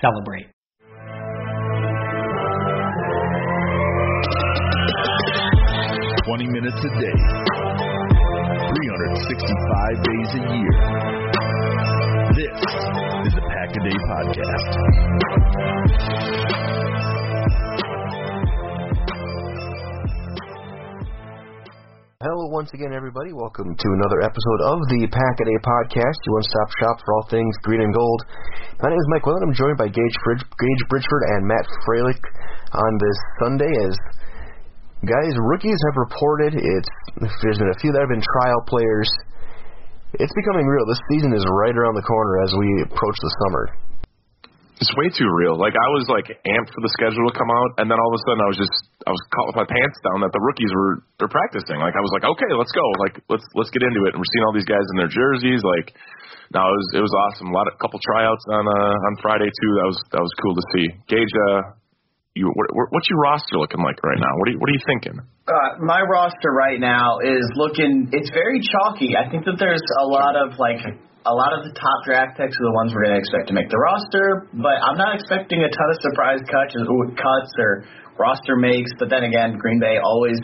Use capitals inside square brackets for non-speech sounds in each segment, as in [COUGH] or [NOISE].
celebrate. Twenty minutes a day, 365 days a year. This is the Pack a Day Podcast. Once again, everybody. Welcome to another episode of the Pack a Day Podcast, your one-stop shop for all things green and gold. My name is Mike Willen. I'm joined by Gage, Bridge, Gage Bridgeford and Matt Freilich on this Sunday. As guys, rookies have reported, it's there's been a few that have been trial players. It's becoming real. This season is right around the corner as we approach the summer. It's way too real. Like I was like amped for the schedule to come out, and then all of a sudden I was just I was caught with my pants down that the rookies were they're practicing. Like I was like, okay, let's go. Like let's let's get into it. And we're seeing all these guys in their jerseys. Like, no, it was it was awesome. A lot of couple tryouts on uh, on Friday too. That was that was cool to see. Gage, uh, you what, what's your roster looking like right now? What are you what are you thinking? Uh, my roster right now is looking. It's very chalky. I think that there's a lot of like a lot of the top draft picks are the ones we're going to expect to make the roster, but I'm not expecting a ton of surprise cuts or, roster makes. But then again, Green Bay always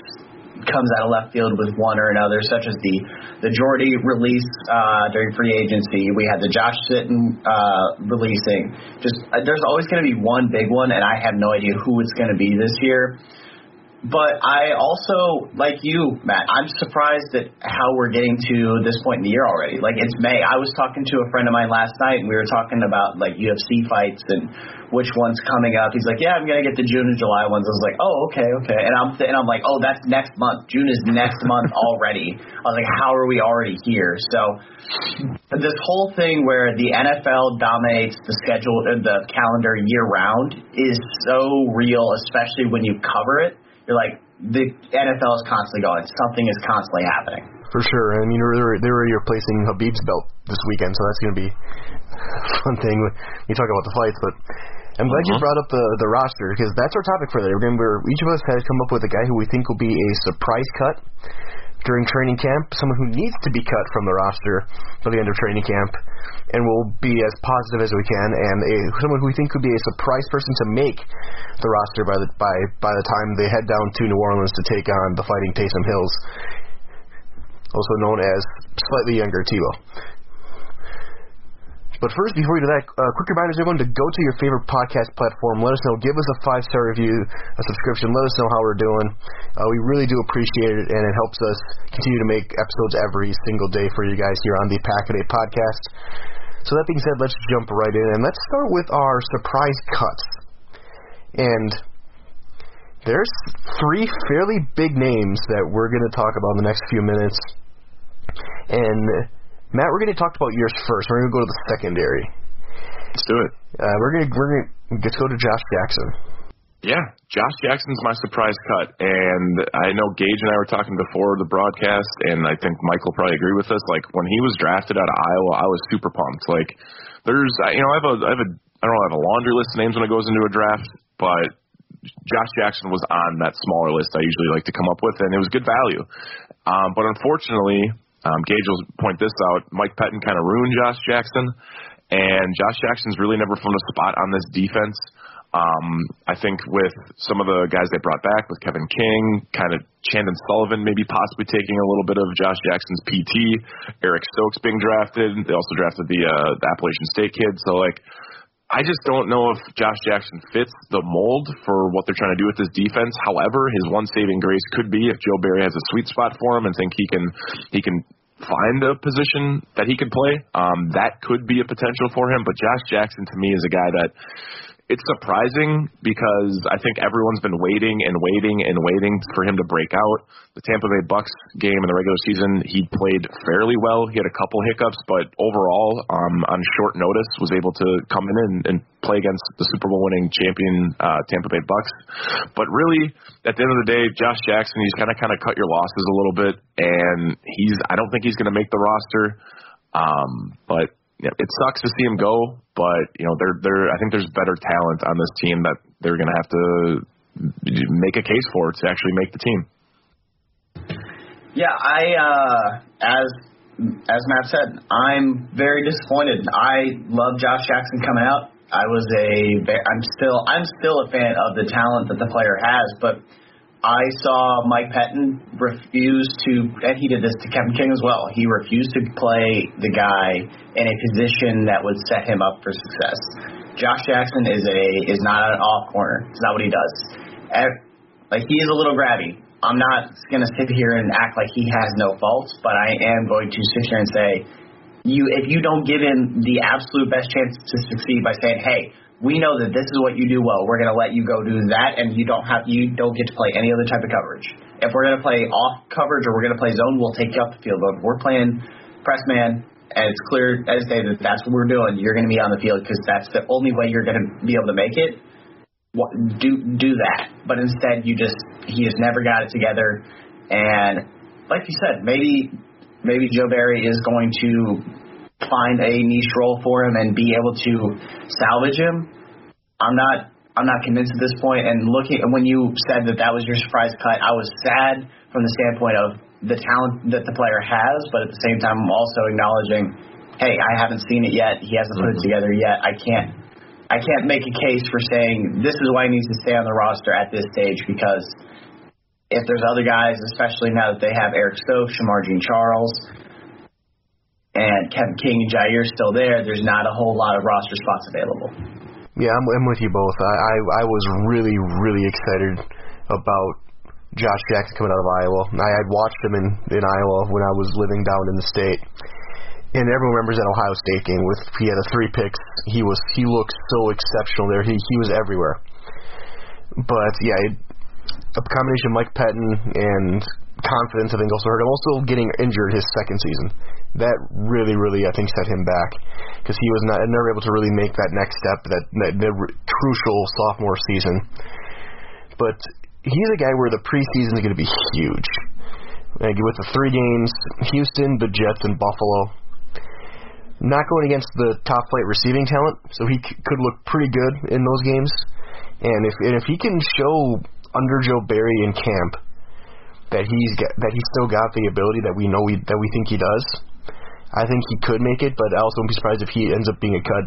comes out of left field with one or another, such as the the Jordy release uh, during free agency. We had the Josh Sitton uh, releasing. Just uh, there's always going to be one big one, and I have no idea who it's going to be this year. But I also, like you, Matt, I'm surprised at how we're getting to this point in the year already. Like it's May. I was talking to a friend of mine last night, and we were talking about like UFC fights and which one's coming up. He's like, "Yeah, I'm gonna get the June and July ones." I was like, "Oh, okay, okay." And I'm th- and I'm like, "Oh, that's next month. June is next month already." [LAUGHS] I was like, "How are we already here?" So this whole thing where the NFL dominates the schedule, uh, the calendar year round, is so real, especially when you cover it like the NFL is constantly going. Something is constantly happening. For sure. I mean, they're, they're already replacing Khabib's belt this weekend, so that's going to be a [LAUGHS] fun thing. You talk about the fights, but I'm glad Uh-huh. you brought up the the roster because that's our topic for today. Remember, each of us has come up with a guy who we think will be a surprise cut during training camp, someone who needs to be cut from the roster by the end of training camp, and we'll be as positive as we can, and a, someone who we think could be a surprise person to make the roster by the by by the time they head down to New Orleans to take on the Fighting Taysom Hills, also known as slightly younger Tebow. But first, before we do that, uh, quick reminders everyone to go to your favorite podcast platform. Let us know. Give us a five star review, a subscription. Let us know how we're doing. Uh, we really do appreciate it, and it helps us continue to make episodes every single day for you guys here on the Pack a Day podcast. So that being said, let's jump right in, and let's start with our surprise cuts. And there's three fairly big names that we're going to talk about in the next few minutes. And Matt, we're going to talk about yours first. We're going to go to the secondary. Let's do it. Uh, we're going to we're going to let's go to Josh Jackson. Yeah, Josh Jackson's my surprise cut, and I know Gage and I were talking before the broadcast, and I think will probably agree with us. Like when he was drafted out of Iowa, I was super pumped. Like there's, you know, I have a, I have a, I don't know, I have a laundry list of names when it goes into a draft, but Josh Jackson was on that smaller list I usually like to come up with, and it was good value. Um, but unfortunately, um, Gage will point this out. Mike Pettine kind of ruined Josh Jackson, and Josh Jackson's really never found a spot on this defense. Um, I think with some of the guys they brought back, with Kevin King, kind of Chandon Sullivan maybe possibly taking a little bit of Josh Jackson's PT, Eric Stokes being drafted. They also drafted the, uh, the Appalachian State kid. So like, I just don't know if Josh Jackson fits the mold for what they're trying to do with this defense. However, his one saving grace could be if Joe Barry has a sweet spot for him and think he can he can find a position that he can play. Um, that could be a potential for him. But Josh Jackson to me is a guy that it's surprising because I think everyone's been waiting and waiting and waiting for him to break out. The Tampa Bay Bucks game in the regular season, he played fairly well. He had a couple hiccups, but overall, um, on short notice, was able to come in and, and play against the Super Bowl winning champion uh, Tampa Bay Bucks. But really, at the end of the day, Josh Jackson, he's kind of kind of cut your losses a little bit, and he's I don't think he's going to make the roster. Um, but yeah, it sucks to see him go, but you know, there there I think there's better talent on this team that they're going to have to make a case for to actually make the team. Yeah, I uh, as as Matt said, I'm very disappointed. I love Josh Jackson coming out. I was a I'm still I'm still a fan of the talent that the player has, but I saw Mike Pettine refuse to, and he did this to Kevin King as well. He refused to play the guy in a position that would set him up for success. Josh Jackson is a is not an off corner. It's not what he does. Like he is a little grabby. I'm not going to sit here and act like he has no faults, but I am going to sit here and say, you if you don't give him the absolute best chance to succeed by saying, hey, we know that this is what you do well. We're going to let you go do that, and you don't have you don't get to play any other type of coverage. If we're going to play off coverage or we're going to play zone, we'll take you up the field. But if we're playing press man, and it's clear as day that that's what we're doing, you're going to be on the field because that's the only way you're going to be able to make it. Do do that, but instead you just he has never got it together, and like you said, maybe maybe Joe Barry is going to find a niche role for him and be able to salvage him. I'm not I'm not convinced at this point. And looking when you said that that was your surprise cut, I was sad from the standpoint of the talent that the player has, but at the same time, I'm also acknowledging, hey, I haven't seen it yet. He hasn't put it mm-hmm. together yet. I can't I can't make a case for saying this is why he needs to stay on the roster at this stage because if there's other guys, especially now that they have Eric Stokes, Shemar Jean Charles, and Kevin King and Jaire still there, there's not a whole lot of roster spots available. Yeah, I'm, I'm with you both. I, I I was really really excited about Josh Jackson coming out of Iowa. I had watched him in in Iowa when I was living down in the state, and everyone remembers that Ohio State game with he had a three picks. He was he looked so exceptional there. He he was everywhere. But yeah, it, a combination of Mike Pettine and confidence, I think, also hurt him. Also getting injured his second season that really, really, I think, set him back because he was not never able to really make that next step, that, that, that crucial sophomore season. But he's a guy where the preseason is going to be huge. Like with the three games, Houston, the Jets, and Buffalo. Not going against the top flight receiving talent, so he c- could look pretty good in those games. And if and if he can show under Joe Barry in camp that he's that he's still got the ability that we know we, that we think he does, I think he could make it, but I also wouldn't be surprised if he ends up being a cut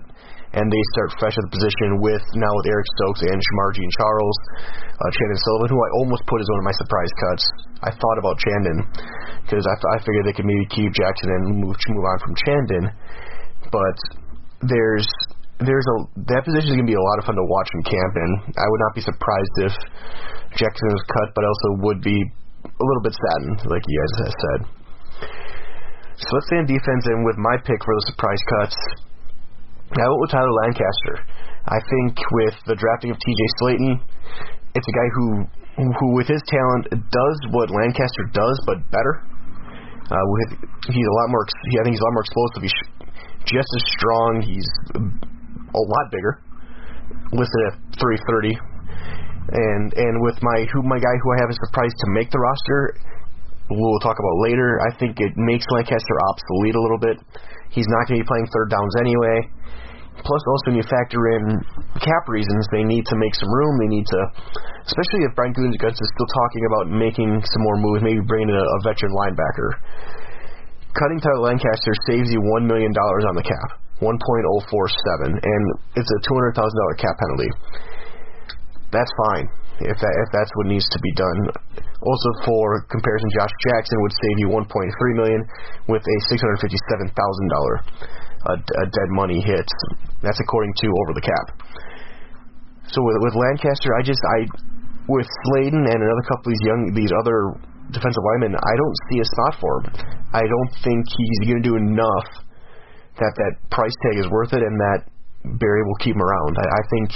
and they start fresh at the position with now with Eric Stokes and Shemar Jean Charles, uh, Chandon Sullivan, who I almost put as one of my surprise cuts. I thought about Chandon because I, I figured they could maybe keep Jackson and move move on from Chandon, but there's there's a that position is to be a lot of fun to watch in camp, and I would not be surprised if Jackson was cut, but also would be a little bit saddened, like you guys have said. So let's stay on defense, and with my pick for the surprise cuts, I went with Tyler Lancaster. I think with the drafting of T.J. Slaton, it's a guy who, who with his talent, does what Lancaster does, but better. Uh, with he's a lot more. I think he's a lot more explosive. He's just as strong. He's a lot bigger. Listed at 330. And and with my who my guy who I have as surprised to make the roster, we'll talk about later. I think it makes Lancaster obsolete a little bit. He's not going to be playing third downs anyway. Plus, also when you factor in cap reasons, they need to make some room. They need to, especially if Brian Gutekunst is still talking about making some more moves, maybe bringing in a, a veteran linebacker. Cutting Tyler Lancaster saves you one million dollars on the cap. 1.047, and it's a $200,000 cap penalty. That's fine if that if that's what needs to be done. Also, for comparison, Josh Jackson would save you 1.3 million with a $657,000 a, a uh, uh, dead money hit. That's according to over the cap. So with, with Lancaster, I just I with Slaton and another couple of these young these other defensive linemen, I don't see a spot for him. I don't think he's going to do enough that that price tag is worth it, and that Barry will keep him around. I, I think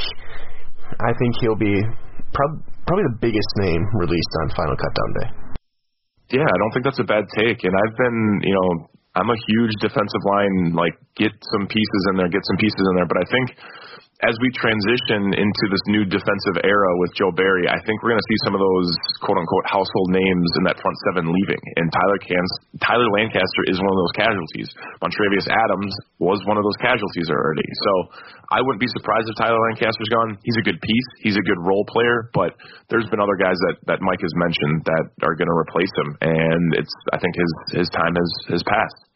I think he'll be prob- probably the biggest name released on Final Cutdown Day. Yeah, I don't think that's a bad take, and I've been, you know, I'm a huge defensive line, like get some pieces in there, get some pieces in there, but I think as we transition into this new defensive era with Joe Barry, I think we're going to see some of those quote unquote household names in that front seven leaving. And Tyler Cans- Tyler Lancaster is one of those casualties. Montravius Adams was one of those casualties already. So I wouldn't be surprised if Tyler Lancaster's gone. He's a good piece. He's a good role player, but there's been other guys that, that Mike has mentioned that are going to replace him. And it's, I think his, his time has, has passed.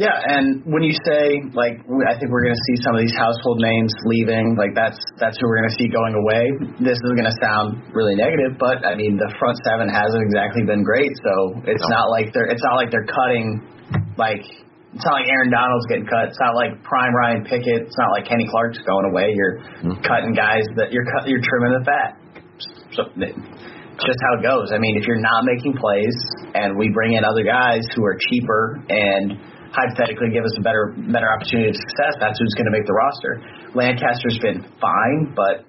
Yeah, and when you say like, I think we're going to see some of these household names leaving. Like that's that's who we're going to see going away. This is going to sound really negative, but I mean the front seven hasn't exactly been great. So it's no. not like they're it's not like they're cutting like it's not like Aaron Donald's getting cut. It's not like prime Ryan Pickett. It's not like Kenny Clark's going away. You're mm-hmm. cutting guys that you're cut, you're trimming the fat. So just how it goes. I mean, if you're not making plays and we bring in other guys who are cheaper and hypothetically give us a better better opportunity of success, that's who's going to make the roster. Lancaster's been fine, but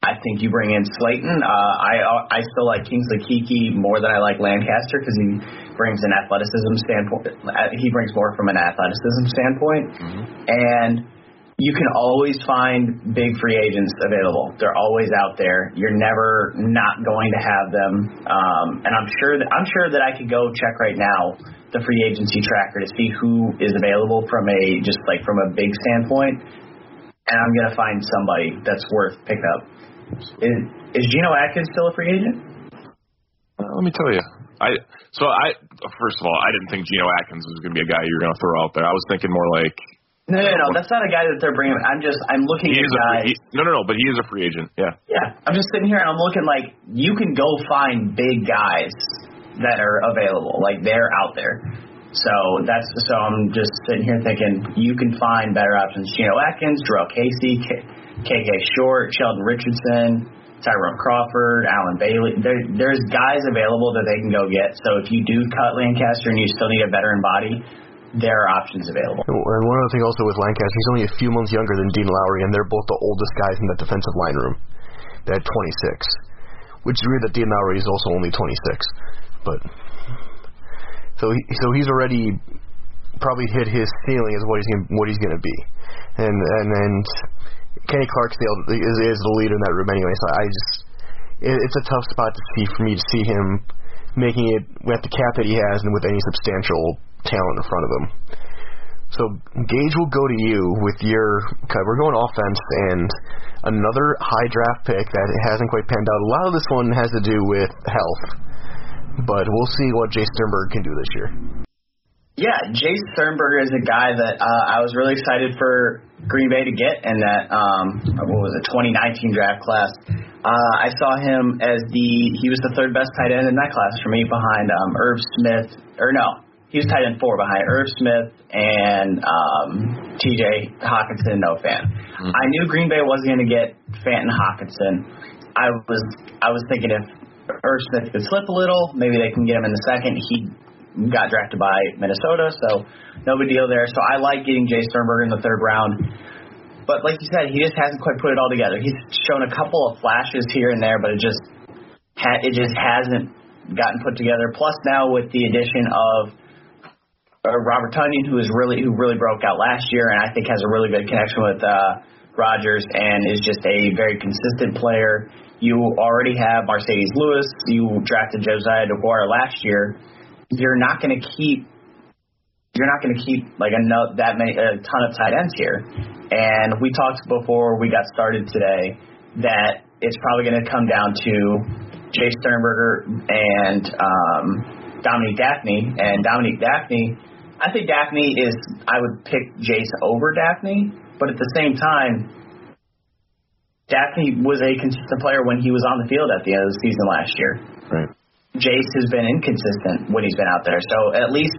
I think you bring in Slaton. Uh, I I still like Kingsley Keke more than I like Lancaster because he brings an athleticism standpoint. He brings more from an athleticism standpoint, mm-hmm. and you can always find big free agents available. They're always out there. You're never not going to have them. Um, and I'm sure that I'm sure that I could go check right now the free agency tracker to see who is available from a just like from a big standpoint, and I'm gonna find somebody that's worth picking up. Is is Geno Atkins still a free agent? Uh, let me tell you, I so I first of all I didn't think Geno Atkins was gonna be a guy you're gonna throw out there. I was thinking more like. No, no, no. That's not a guy that they're bringing. I'm just, I'm looking he at guys. Free, he, no, no, no. But he is a free agent. Yeah. Yeah. I'm just sitting here and I'm looking like you can go find big guys that are available. Like they're out there. So that's so I'm just sitting here thinking you can find better options. Geno Atkins, Jurrell Casey, KK Short, Sheldon Richardson, Tyrone Crawford, Allen Bailey. There, there's guys available that they can go get. So if you do cut Lancaster and you still need a veteran body, there are options available. And one other thing also with Lancaster, he's only a few months younger than Dean Lowry, and they're both the oldest guys in the defensive line room. They're at 26, which is weird that Dean Lowry is also only 26. But so he, so he's already probably hit his ceiling as what he's gonna, what he's going to be, and and and Kenny Clarksdale is is the leader in that room anyway. So I just it, it's a tough spot to see for me to see him making it with the cap that he has and with any substantial talent in front of him. So Gage will go to you with your. We're going offense and another high draft pick that hasn't quite panned out. A lot of this one has to do with health but we'll see what Jace Sternberger can do this year. Yeah, Jace Sternberger is a guy that uh, I was really excited for Green Bay to get in that um, what was it 2019 draft class. Uh, I saw him as the he was the third best tight end in that class for me behind um, Irv Smith or no he was tight end four behind Irv Smith and um, T.J. Hockenson. Noah Fant. Mm-hmm. I knew Green Bay wasn't going to get Fant and Hockenson. I was I was thinking if Irv Smith could slip a little, maybe they can get him in the second. He got drafted by Minnesota, so no big deal there. So I like getting Jace Sternberger in the third round. But like you said, he just hasn't quite put it all together. He's shown a couple of flashes here and there, but it just ha- it just hasn't gotten put together. Plus now with the addition of uh, Robert Tonyan, who is really who really broke out last year, and I think has a really good connection with uh, and is just a very consistent player. You already have Marcedes Lewis. You drafted Josiah DeGuara last year. You're not going to keep. You're not going to keep like a that many a ton of tight ends here. And we talked before we got started today that it's probably going to come down to Jace Sternberger and um, Dominique Dafney. And Dominique Dafney I think Dafney is. I would pick Jace over Dafney, but at the same time, Dafney was a consistent player when he was on the field at the end of the season last year. Right. Jace has been inconsistent when he's been out there. So at least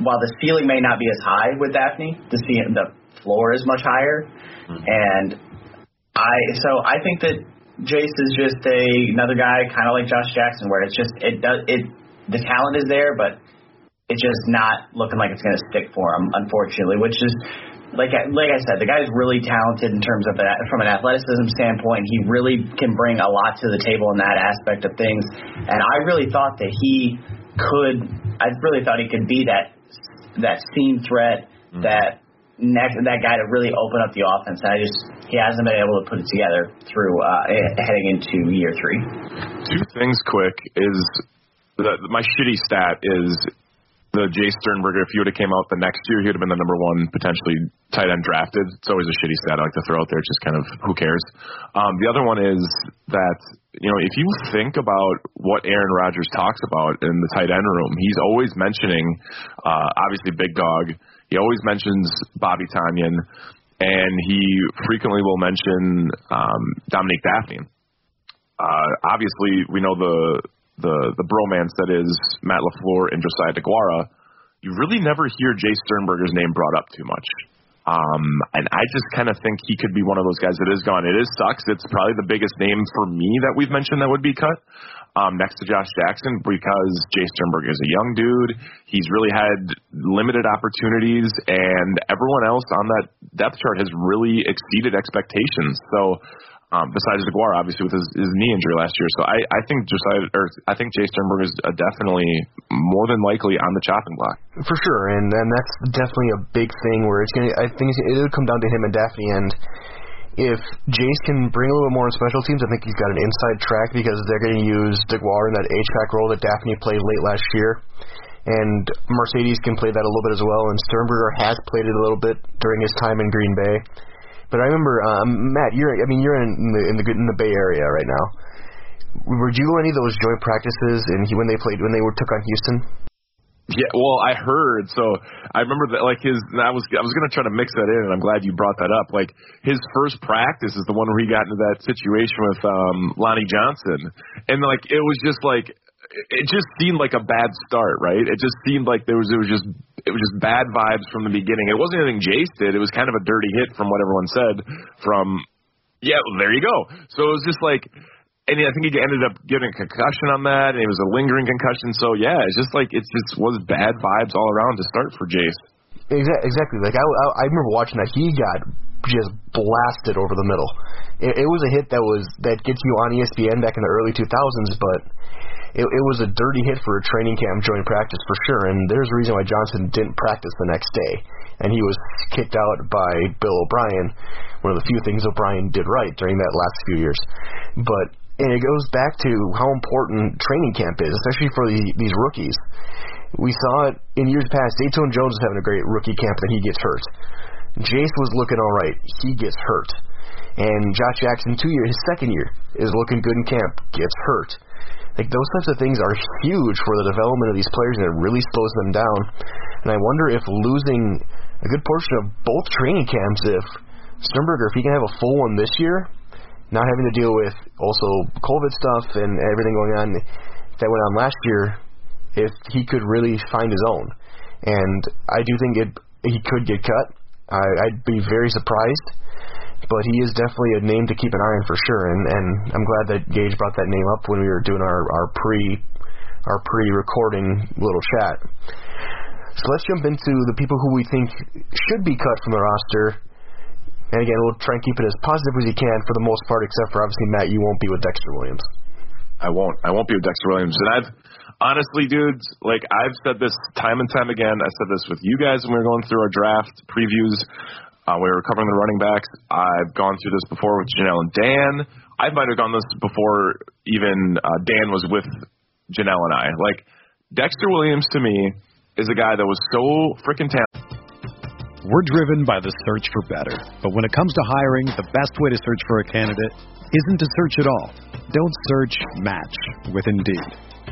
while the ceiling may not be as high with Dafney, the the floor is much higher. Mm-hmm. And I so I think that Jace is just a another guy kind of like Josh Jackson, where it's just it does it the talent is there, but it's just not looking like it's going to stick for him, unfortunately. Which is like like I said, the guy is really talented in terms of that from an athleticism standpoint. He really can bring a lot to the table in that aspect of things, and I really thought that he could. I really thought he could be that that seam threat mm-hmm. that next that guy to really open up the offense. And I just he hasn't been able to put it together through uh, heading into year three. Two things quick is that my shitty stat is the Jace Sternberger, if he would have came out the next year, he would have been the number one potentially tight end drafted. It's always a shitty stat I like to throw out there. Just kind of who cares. Um, the other one is that you know if you think about what Aaron Rodgers talks about in the tight end room, he's always mentioning uh, obviously Big Dog. He always mentions Bobby Tonyan, and he frequently will mention um, Dominique Dafney. Uh, obviously, we know the the the bromance that is Matt LaFleur and Josiah DeGuara, you really never hear Jace Sternberger's name brought up too much. Um, and I just kind of think he could be one of those guys that is gone. It is sucks. It's probably the biggest name for me that we've mentioned that would be cut. Um, next to Josh Jackson because Jace Sternberger is a young dude. He's really had limited opportunities, and everyone else on that depth chart has really exceeded expectations. So um, besides DeGuara, obviously with his, his knee injury last year. So I, I think Josiah, or I think Jace Sternberger is uh, definitely more than likely on the chopping block. For sure, and and that's definitely a big thing where it's gonna. I think it'll come down to him and Dafney, and if Jace can bring a little more on special teams, I think he's got an inside track because they're going to use DeGuara in that H-back role that Dafney played late last year. And Marcedes can play that a little bit as well, and Sternberger has played it a little bit during his time in Green Bay. But I remember, um, Matt, you're I mean you're in the in the in the Bay Area right now. Were you any of those joint practices and he, when they played when they were took on Houston? Yeah, well, I heard. So I remember that, like his. I was I was gonna try to mix that in, and I'm glad you brought that up. Like his first practice is the one where he got into that situation with um Lonnie Johnson, and like it was just like it just seemed like a bad start, right? It just seemed like there was it was just it was just bad vibes from the beginning. It wasn't anything Jace did. It was kind of a dirty hit from what everyone said. From yeah, well, there you go. So it was just like, and I think he ended up getting a concussion on that, and it was a lingering concussion. So yeah, it's just like it just was bad vibes all around to start for Jace. Exactly. Like I, I, remember watching that. He got just blasted over the middle. It, it was a hit that was that gets you on ESPN back in the early 2000s, but it, it was a dirty hit for a training camp joint practice for sure. And there's a reason why Johnson didn't practice the next day, and he was kicked out by Bill O'Brien. One of the few things O'Brien did right during that last few years. But and it goes back to how important training camp is, especially for the, these rookies. We saw it in years past. Datone Jones was having a great rookie camp, and he gets hurt. Jace was looking all right. He gets hurt. And Josh Jackson, two years, his second year, is looking good in camp, gets hurt. Like those types of things are huge for the development of these players, and it really slows them down. And I wonder if losing a good portion of both training camps, if Sternberger, if he can have a full one this year, not having to deal with also COVID stuff and everything going on that went on last year, if he could really find his own. and I do think it he could get cut. I, I'd be very surprised, but he is definitely a name to keep an eye on for sure. And and I'm glad that Gage brought that name up when we were doing our our pre our pre-recording little chat. So let's jump into the people who we think should be cut from the roster. And again, we'll try and keep it as positive as you can for the most part, except for obviously Matt, you won't be with Dexter Williams. I won't. I won't be with Dexter Williams. And I've honestly, dudes, like I've said this time and time again. I said this with you guys when we were going through our draft previews. Uh, we were covering the running backs. I've gone through this before with Janelle and Dan. I might have gone this before even uh, Dan was with Janelle and I. Like Dexter Williams to me is a guy that was so freaking talented. We're driven by the search for better. But when it comes to hiring, the best way to search for a candidate isn't to search at all. Don't search, match with Indeed.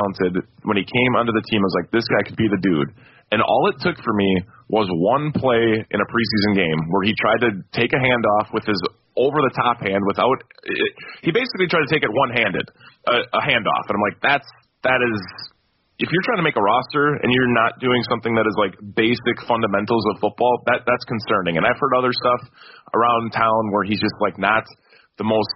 Talented. When he came under the team, I was like, this guy could be the dude. And all it took for me was one play in a preseason game where he tried to take a handoff with his over the top hand without. It, he basically tried to take it one handed, a, a handoff, and I'm like, that's that is. If you're trying to make a roster and you're not doing something that is like basic fundamentals of football, that that's concerning. And I've heard other stuff around town where he's just like not the most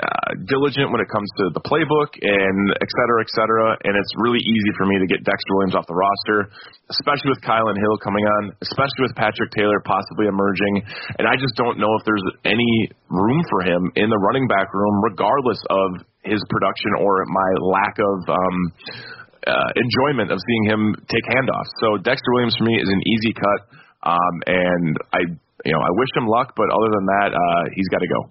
uh, diligent when it comes to the playbook and et cetera, et cetera. And it's really easy for me to get Dexter Williams off the roster, especially with Kylan Hill coming on, especially with Patrick Taylor possibly emerging. And I just don't know if there's any room for him in the running back room, regardless of his production or my lack of. Um, uh, enjoyment of seeing him take handoffs. So Dexter Williams for me is an easy cut, um, and I, you know, I wish him luck, but other than that, uh, he's got to go.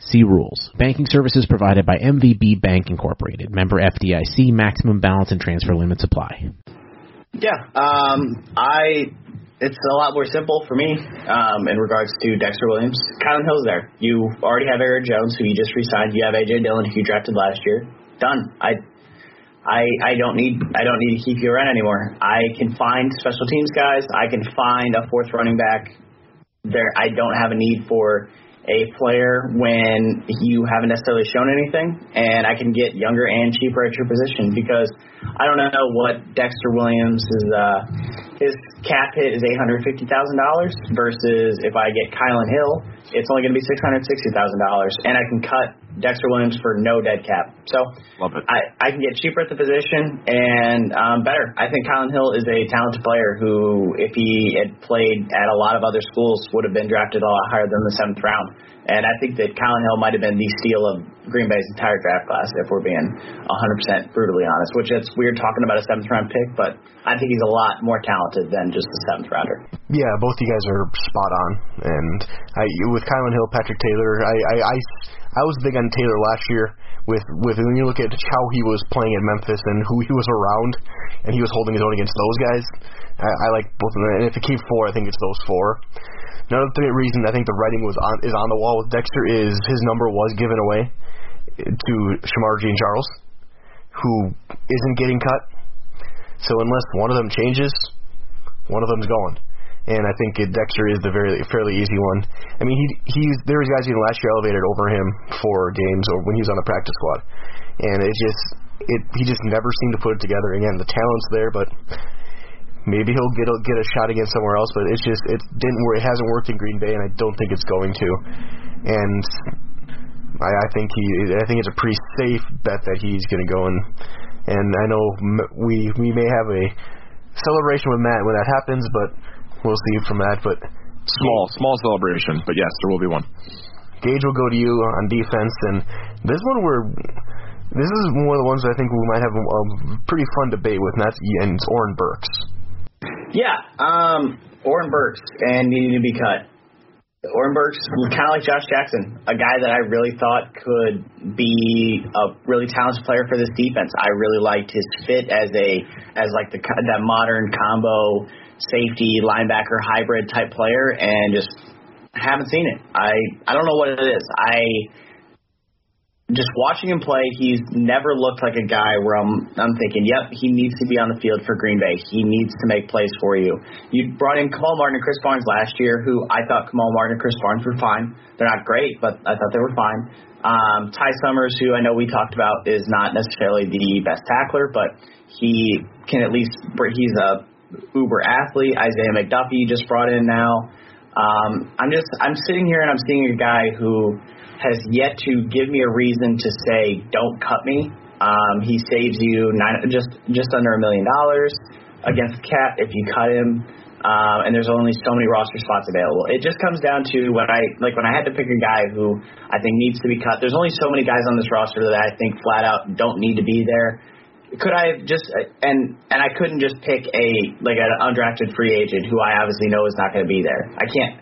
See rules. Banking services provided by MVB Bank Incorporated. Member FDIC. Maximum balance and transfer limits apply. Yeah, um, I. It's a lot more simple for me um, in regards to Dexter Williams. Kylan Hill's there. You already have Aaron Jones, who you just re-signed. You have AJ Dillon, who you drafted last year. Done. I I I don't need I don't need to keep you around anymore. I can find special teams guys. I can find a fourth running back. There, I don't have a need for a player when you haven't necessarily shown anything, and I can get younger and cheaper at your position because I don't know what Dexter Williams is. Uh, his cap hit is eight hundred fifty thousand dollars versus if I get Kylan Hill, it's only going to be six hundred sixty thousand dollars, and I can cut Dexter Williams for no dead cap. So. I, I can get cheaper at the position and um, better. I think Kylan Hill is a talented player who, if he had played at a lot of other schools, would have been drafted a lot higher than the seventh round. And I think that Kylan Hill might have been the steal of Green Bay's entire draft class, if we're being 100% brutally honest. Which it's weird talking about a seventh round pick, but I think he's a lot more talented than just a seventh rounder. Yeah, both you guys are spot on. And I, with Kylan Hill, Patrick Taylor, I, I, I, I was big on Taylor last year. With with when you look at how he was playing at Memphis and who he was around, and he was holding his own against those guys. I, I like both of them. And if it came four, I think it's those four. Another th- reason I think the writing was on is on the wall with Dexter is his number was given away eh, to Shemar Jean Charles, who isn't getting cut. So unless one of them changes, one of them's going. And I think Dexter is the very fairly easy one. I mean, he he's there was guys even last year elevated over him for games or when he was on the practice squad, and it just it he just never seemed to put it together. Again, the talent's there, but maybe he'll get a, get a shot again somewhere else. But it's just it didn't work. It hasn't worked in Green Bay, and I don't think it's going to. And I, I think he I think it's a pretty safe bet that he's going to go and and I know m- we we may have a celebration with Matt when that happens, but we'll see from that. But Small, small celebration, but yes, there will be one. Gage will go to you on defense, and this one we're this is one of the ones I think we might have a, a pretty fun debate with, and that's and it's Oren Burks. Yeah, um, Oren Burks and needing to be cut. Oren Burks, kind of like Josh Jackson, a guy that I really thought could be a really talented player for this defense. I really liked his fit as a as like the that modern combo safety linebacker hybrid type player, and just haven't seen it. I I don't know what it is. I just watching him play, he's never looked like a guy where I'm I'm thinking, yep, he needs to be on the field for Green Bay. He needs to make plays for you. You brought in Kamal Martin and Krys Barnes last year, who I thought Kamal Martin and Krys Barnes were fine. They're not great, but I thought they were fine. Um, Ty Summers, who I know we talked about, is not necessarily the best tackler, but he can at least he's a uber athlete. Isaiah McDuffie just brought in now. Um, I'm just I'm sitting here and I'm seeing a guy who has yet to give me a reason to say don't cut me. Um, he saves you nine, just just under a million dollars against cap if you cut him. Um, and there's only so many roster spots available. It just comes down to when I like when I had to pick a guy who I think needs to be cut. There's only so many guys on this roster that I think flat out don't need to be there. Could I just and and I couldn't just pick a like an undrafted free agent who I obviously know is not going to be there. I can't.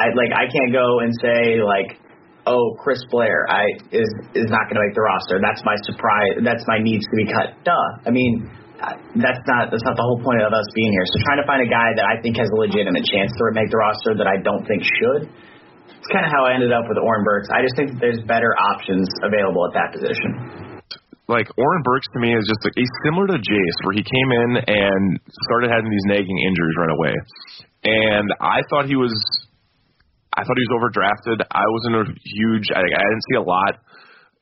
I like I can't go and say like oh, Chris Blair I is is not going to make the roster. That's my surprise. That's my needs to be cut. Duh. I mean, that's not that's not the whole point of us being here. So trying to find a guy that I think has a legitimate chance to make the roster that I don't think should. It's kind of how I ended up with Oren Burks. I just think that there's better options available at that position. Like Oren Burks to me is just like, he's similar to Jace, where he came in and started having these nagging injuries right away, and I thought he was I thought he was overdrafted. I wasn't a huge. I, I didn't see a lot,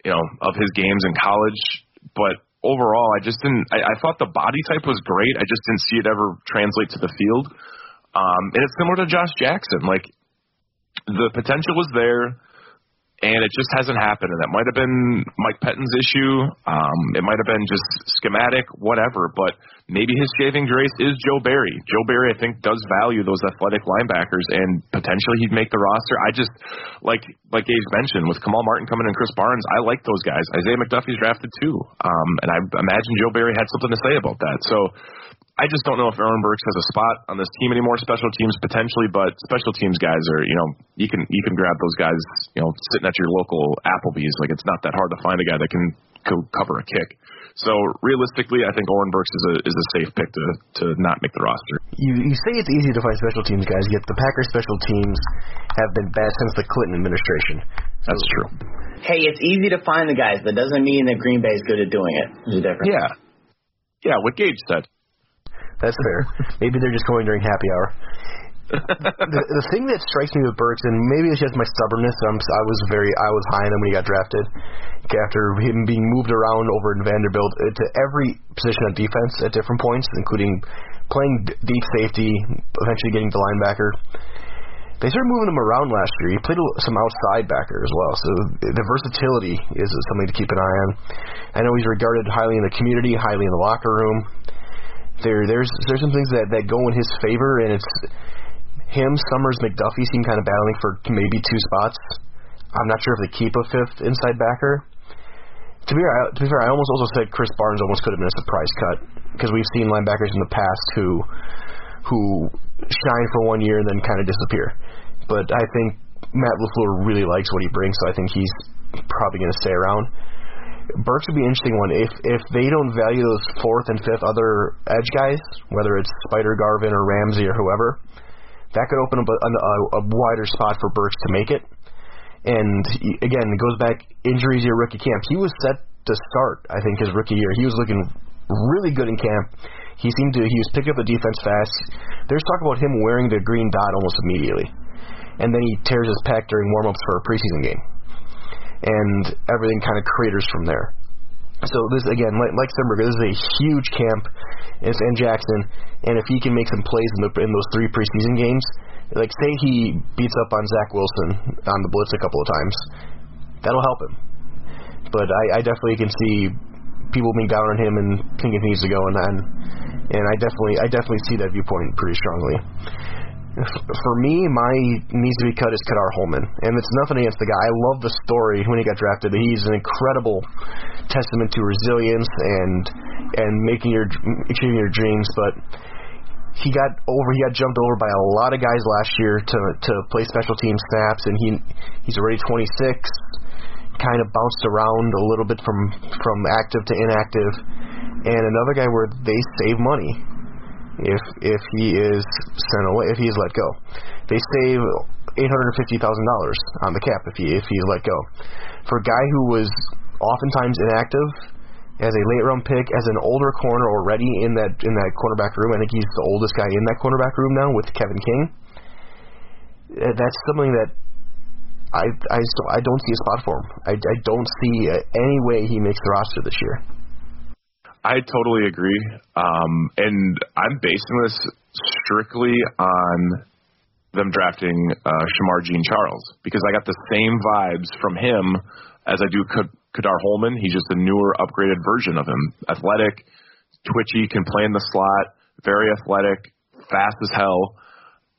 you know, of his games in college. But overall, I just didn't. I, I thought the body type was great. I just didn't see it ever translate to the field. Um, and it's similar to Josh Jackson. Like the potential was there and it just hasn't happened. And that might have been Mike Pettine's issue. Um, it might have been just schematic, whatever. But maybe his saving grace is Joe Barry. Joe Barry, I think, does value those athletic linebackers, and potentially he'd make the roster. I just like like Gage mentioned with Kamal Martin coming in, Krys Barnes. I like those guys. Isaiah McDuffie's drafted too, um, and I imagine Joe Barry had something to say about that. So I just don't know if Oren Burks has a spot on this team anymore. Special teams potentially, but special teams guys are you know you can you can grab those guys you know sitting at your local Applebee's. Like it's not that hard to find a guy that can co- cover a kick. So realistically, I think Oren Burks is a is a safe pick to to not make the roster. You you say it's easy to find special teams guys, yet the Packers special teams have been bad since the Clinton administration. So, That's true. Hey, it's easy to find the guys. That doesn't mean that Green Bay is good at doing it. There's a difference. Yeah, yeah. What Gage said. That's fair. Maybe they're just going during happy hour. The, the thing that strikes me with Burks, and maybe it's just my stubbornness. I'm, I was very, I was high on him when he got drafted. After him being moved around over in Vanderbilt uh, to every position of defense at different points, including playing deep safety, eventually getting to linebacker. they started moving him around last year. He played some outside backer as well, so the versatility is something to keep an eye on. I know he's regarded highly in the community, highly in the locker room. There, there's there's some things that that go in his favor, and it's him, Summers, McDuffie seem kind of battling for maybe two spots. I'm not sure if they keep a fifth inside backer. To be fair, I, to be fair, I almost also said Krys Barnes almost could have been a surprise cut because we've seen linebackers in the past who who shine for one year and then kind of disappear. But I think Matt LaFleur really likes what he brings, so I think he's probably going to stay around. Burks would be an interesting one if if they don't value those fourth and fifth other edge guys, whether it's Spider Garvin or Ramsey or whoever, that could open up a, a, a wider spot for Burks to make it. And again, it goes back injuries year rookie camp. He was set to start, I think, his rookie year. He was looking really good in camp. He seemed to he was picking up the defense fast. There's talk about him wearing the green dot almost immediately, and then he tears his pec during warmups for a preseason game, and everything kind of craters from there. So this again, like, like Sternberger, this is a huge camp. It's in Jackson, and if he can make some plays in, the, in those three preseason games, like say he beats up on Zach Wilson on the blitz a couple of times, that'll help him. But I, I definitely can see people being down on him and thinking he needs to go, and then, and I definitely I definitely see that viewpoint pretty strongly. For me, my needs to be cut is Ka'dar Hollman, and it's nothing against the guy. I love the story when he got drafted. He's an incredible testament to resilience and and making your achieving your dreams. But he got over he got jumped over by a lot of guys last year to to play special team snaps, and he he's already 26 kind of bounced around a little bit from from active to inactive, and another guy where they save money if if he is sent away if he is let go. They save eight hundred and fifty thousand dollars on the cap if he if he's let go. For a guy who was oftentimes inactive as a late round pick, as an older corner already in that in that cornerback room. I think he's the oldest guy in that cornerback room now with Kevin King. Uh, that's something that I I still, I don't see a spot for him. I, I don't see uh, any way he makes the roster this year. I totally agree, um, and I'm basing this strictly on them drafting uh, Shemar Jean Charles because I got the same vibes from him as I do Ka'dar Hollman. He's just a newer, upgraded version of him. Athletic, twitchy, can play in the slot, very athletic, fast as hell,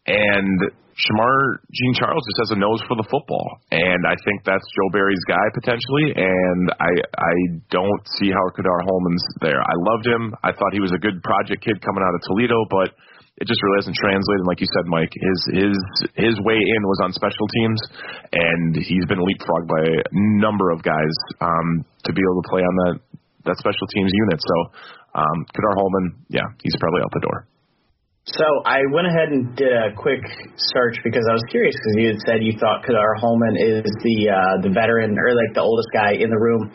and Shemar Jean Charles just has a nose for the football, and I think that's Joe Barry's guy potentially. And I I don't see how Ka'dar Hollman's there. I loved him. I thought he was a good project kid coming out of Toledo, but it just really hasn't translated. Like you said, Mike, his his his way in was on special teams, and he's been leapfrogged by a number of guys um, to be able to play on that that special teams unit. So um, Ka'dar Hollman, yeah, he's probably out the door. So I went ahead and did a quick search because I was curious because you had said you thought Ka'dar Hollman is the uh, the veteran or like the oldest guy in the room,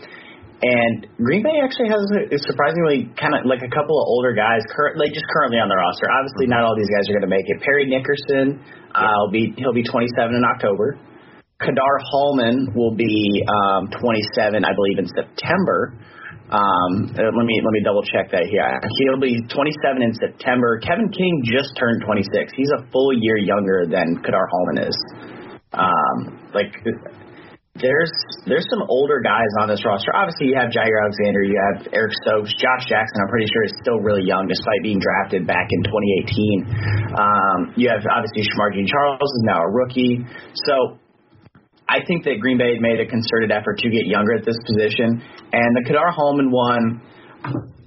and Green Bay actually has a, surprisingly kind of like a couple of older guys, cur- like just currently on the roster. Obviously, not all these guys are going to make it. Parry Nickerson, uh, will be he'll be 27 in October. Ka'dar Hollman will be um, 27, I believe, in September. Um, uh, let me let me double check that here. He'll be 27 in September. Kevin King just turned 26. He's a full year younger than Ka'dar Hollman is. Um, like there's there's some older guys on this roster. Obviously, you have Jaire Alexander, you have Eric Stokes, Josh Jackson. I'm pretty sure is still really young, despite being drafted back in 2018. Um, you have obviously Shemar Jean Charles is now a rookie. So I think that Green Bay made a concerted effort to get younger at this position, and the Ka'dar Hollman one.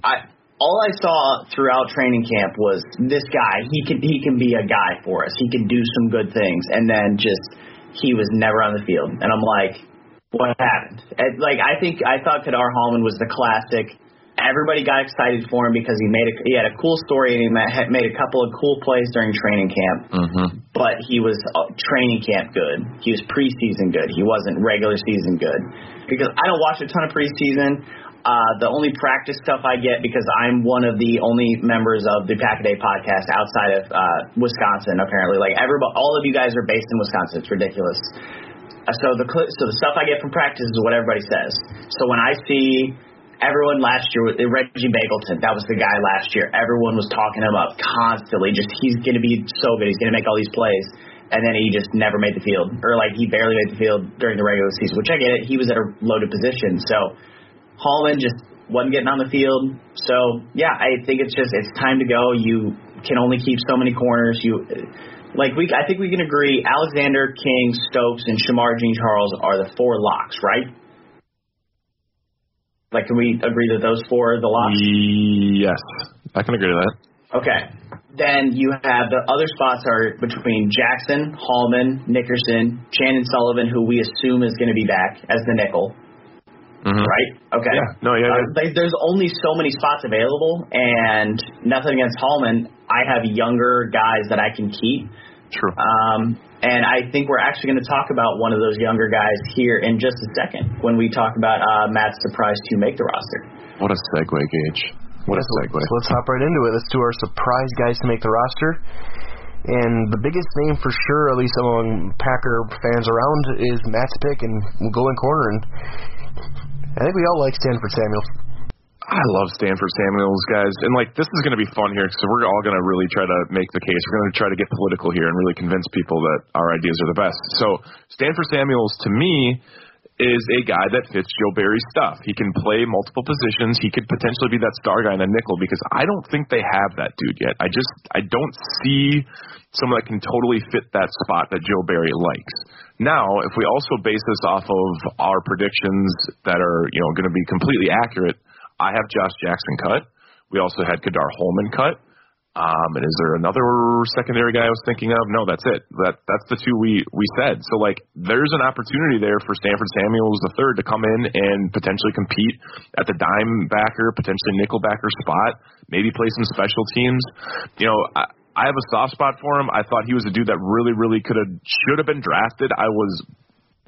I all I saw throughout training camp was this guy. He can he can be a guy for us. He can do some good things, and then just he was never on the field, and I'm like, what happened? And, like I think I thought Ka'dar Hollman was the classic everybody got excited for him because he made a he had a cool story and he made a couple of cool plays during training camp. Mm-hmm. But he was uh, training camp good. He was preseason good. He wasn't regular season good because I don't watch a ton of preseason. Uh, the only practice stuff I get because I'm one of the only members of the Pack a Day podcast outside of uh, Wisconsin. Apparently, like everybody, all of you guys are based in Wisconsin. It's ridiculous. Uh, so the so the stuff I get from practice is what everybody says. So when I see everyone last year, Reggie Begelton, that was the guy last year. Everyone was talking him up constantly. Just he's going to be so good. He's going to make all these plays. and then he just never made the field, or like he barely made the field during the regular season. Which I get it, he was at a loaded position. So Hollman just wasn't getting on the field. So yeah, I think it's just it's time to go. You can only keep so many corners. You like we I think we can agree Alexander, King, Stokes, and Shemar Jean Charles are the four locks, right? Like, can we agree that those four are the locks? Yes, I can agree to that. Okay. Then you have the other spots are between Jackson, Hollman, Nickerson, Chandon Sullivan, who we assume is going to be back as the nickel. Mm-hmm. Right? Okay. Yeah. No, yeah. Uh, like, there's only so many spots available, and nothing against Hollman. I have younger guys that I can keep. True. Um, and I think we're actually going to talk about one of those younger guys here in just a second when we talk about uh, Matt's surprise to make the roster. What a segue, Gage. What a segue. So let's hop right into it. Let's do our surprise guys to make the roster. And the biggest name for sure, at least among Packer fans around, is Matt's pick and going corner. And I think we all like Stanford Samuels. I love Stanford Samuels, guys, and like this is going to be fun here because we're all going to really try to make the case. We're going to try to get political here and really convince people that our ideas are the best. So Stanford Samuels, to me, is a guy that fits Joe Barry's stuff. He can play multiple positions. He could potentially be that star guy in a nickel because I don't think they have that dude yet. I just I don't see someone that can totally fit that spot that Joe Barry likes. Now, if we also base this off of our predictions that are you know going to be completely accurate, I have Josh Jackson cut. We also had Ka'dar Hollman cut. Um, and is there another secondary guy I was thinking of? No, that's it. That that's the two we we said. So like, there's an opportunity there for Stanford Samuels the third to come in and potentially compete at the dime backer, potentially nickel backer spot. Maybe play some special teams. You know, I, I have a soft spot for him. I thought he was a dude that really, really could have should have been drafted. I was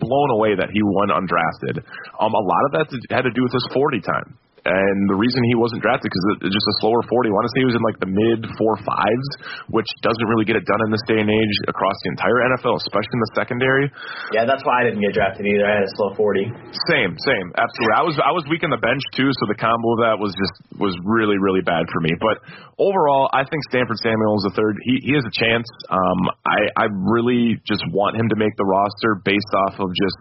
blown away that he won undrafted. Um, a lot of that had to do with his 40 time and the reason he wasn't drafted because it's just a slower 40. I want to say he was in like the mid four fives, which doesn't really get it done in this day and age across the entire NFL, especially in the secondary. Yeah, that's why I didn't get drafted either. I had a slow 40. Same, same, absolutely. I was I was weak on the bench too, so the combo of that was just was really really bad for me. But overall, I think Stanford Samuels the third. He he has a chance. Um, I I really just want him to make the roster based off of just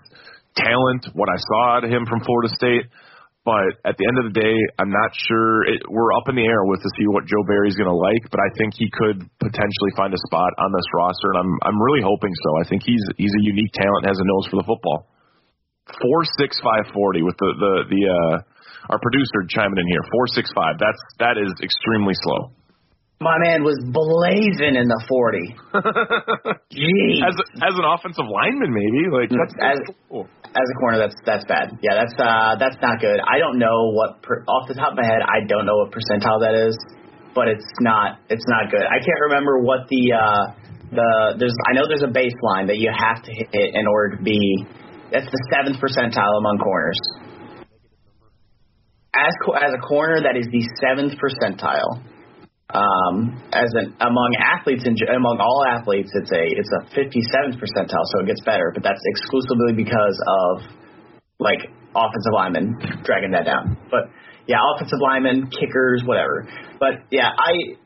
talent, what I saw out of him from Florida State. But at the end of the day, I'm not sure. It, we're up in the air with to see what Joe Barry's going to like, but I think he could potentially find a spot on this roster, and I'm I'm really hoping so. I think he's he's a unique talent, has a nose for the football. Four six five forty with the the the uh, our producer chiming in here. Four six five. That's that is extremely slow. My man was blazing in the 40. [LAUGHS] Jeez. As as an offensive lineman, maybe like that's, as, cool. as a corner, that's that's bad. Yeah, that's uh that's not good. I don't know what per, off the top of my head. I don't know what percentile that is, but it's not it's not good. I can't remember what the uh the there's I know there's a baseline that you have to hit in order to be. That's the seventh percentile among corners. As as a corner, that is the seventh percentile um, as an among athletes and among all athletes, it's a it's a 57th percentile, so it gets better. But that's exclusively because of like offensive linemen dragging that down. But yeah, offensive linemen, kickers, whatever. But yeah, I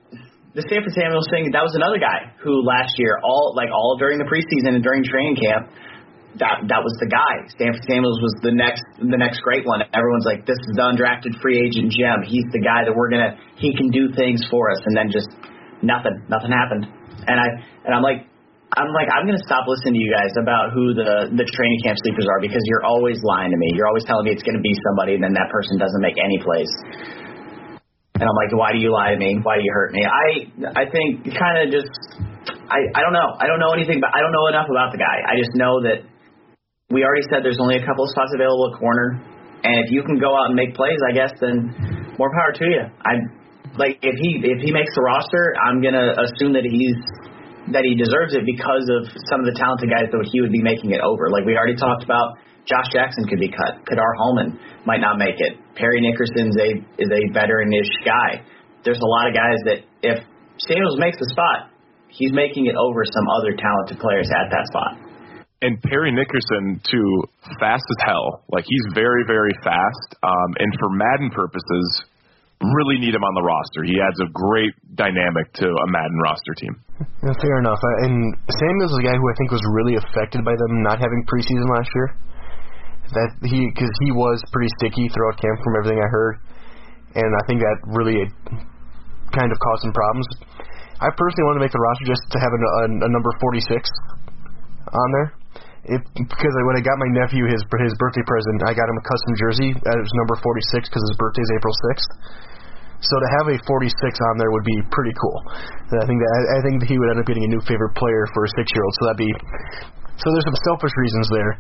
the Stanford Samuels thing. That was another guy who last year, all like all during the preseason and during training camp, that that was the guy. Stanford Samuels was the next the next great one. Everyone's like, this is the undrafted free agent gem. He's the guy that we're gonna he can do things for us. And then just nothing, nothing happened. And I and I'm like. I'm like I'm gonna stop listening to you guys about who the the training camp sleepers are because you're always lying to me. You're always telling me it's gonna be somebody, and then that person doesn't make any plays. And I'm like, why do you lie to me? Why do you hurt me? I I think kind of just I I don't know. I don't know anything, but I don't know enough about the guy. I just know that we already said there's only a couple of spots available at corner, and if you can go out and make plays, I guess then more power to you. I like if he if he makes the roster, I'm gonna assume that he's that he deserves it because of some of the talented guys that he would be making it over. Like we already talked about, Josh Jackson could be cut. Ka'dar Hollman might not make it. Parry Nickerson's a is a veteranish guy. There's a lot of guys that if Samuels makes the spot, he's making it over some other talented players at that spot and Parry Nickerson too, fast as hell. Like he's very, very fast. Um, and for Madden purposes, really need him on the roster. He adds a great dynamic to a Madden roster team. Yeah, fair enough. Uh, And Samuels is a guy who I think was really affected by them not having preseason last year. That he because he was pretty sticky throughout camp from everything I heard, and I think that really kind of caused some problems. I personally want to make the roster just to have a, a, a number 46 on there. It, because when I got my nephew his his birthday present, I got him a custom jersey. It was number 46 because his birthday is April 6th. So to have a 46 on there would be pretty cool. And I think that I think he would end up getting a new favorite player for a six year old. So that'd be so there's some selfish reasons there.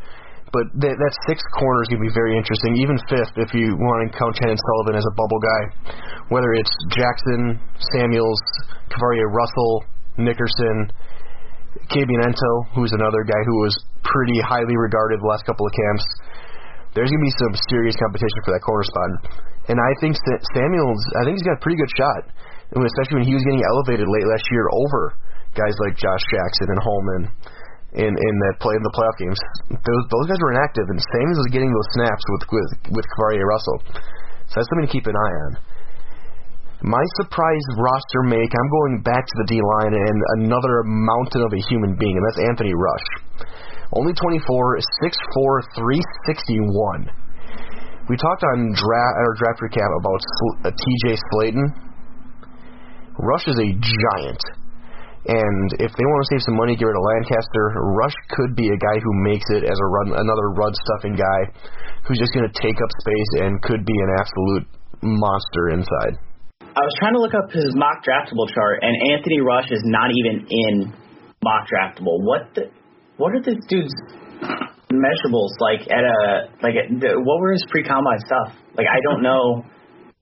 But that, that sixth corner is going to be very interesting. Even fifth, if you want to count Shannon Sullivan as a bubble guy, whether it's Jackson, Samuels, KeiVarae Russell, Nickerson, Kabion Ento, who's another guy who was pretty highly regarded the last couple of camps. There's going to be some serious competition for that corner spot. And I think Sa- Samuels, I think he's got a pretty good shot, especially when he was getting elevated late last year over guys like Josh Jackson and Hollman in in that play in the playoff games. Those those guys were inactive, and Samuels was getting those snaps with with with Russell. So that's something to keep an eye on. My surprise roster make, I'm going back to the D line and another mountain of a human being, and that's Anthony Rush. Only 24, 6'4, 361. We talked on draft our draft recap about uh, T.J. Slaton. Rush is a giant, and if they want to save some money, get rid of Lancaster. Rush could be a guy who makes it as a run, another run stuffing guy, who's just going to take up space and could be an absolute monster inside. I was trying to look up his mock draftable chart, and Anthony Rush is not even in mock draftable. What the? What are this dude's measurables like at a like? At, what were his pre combine stuff? Like I don't know.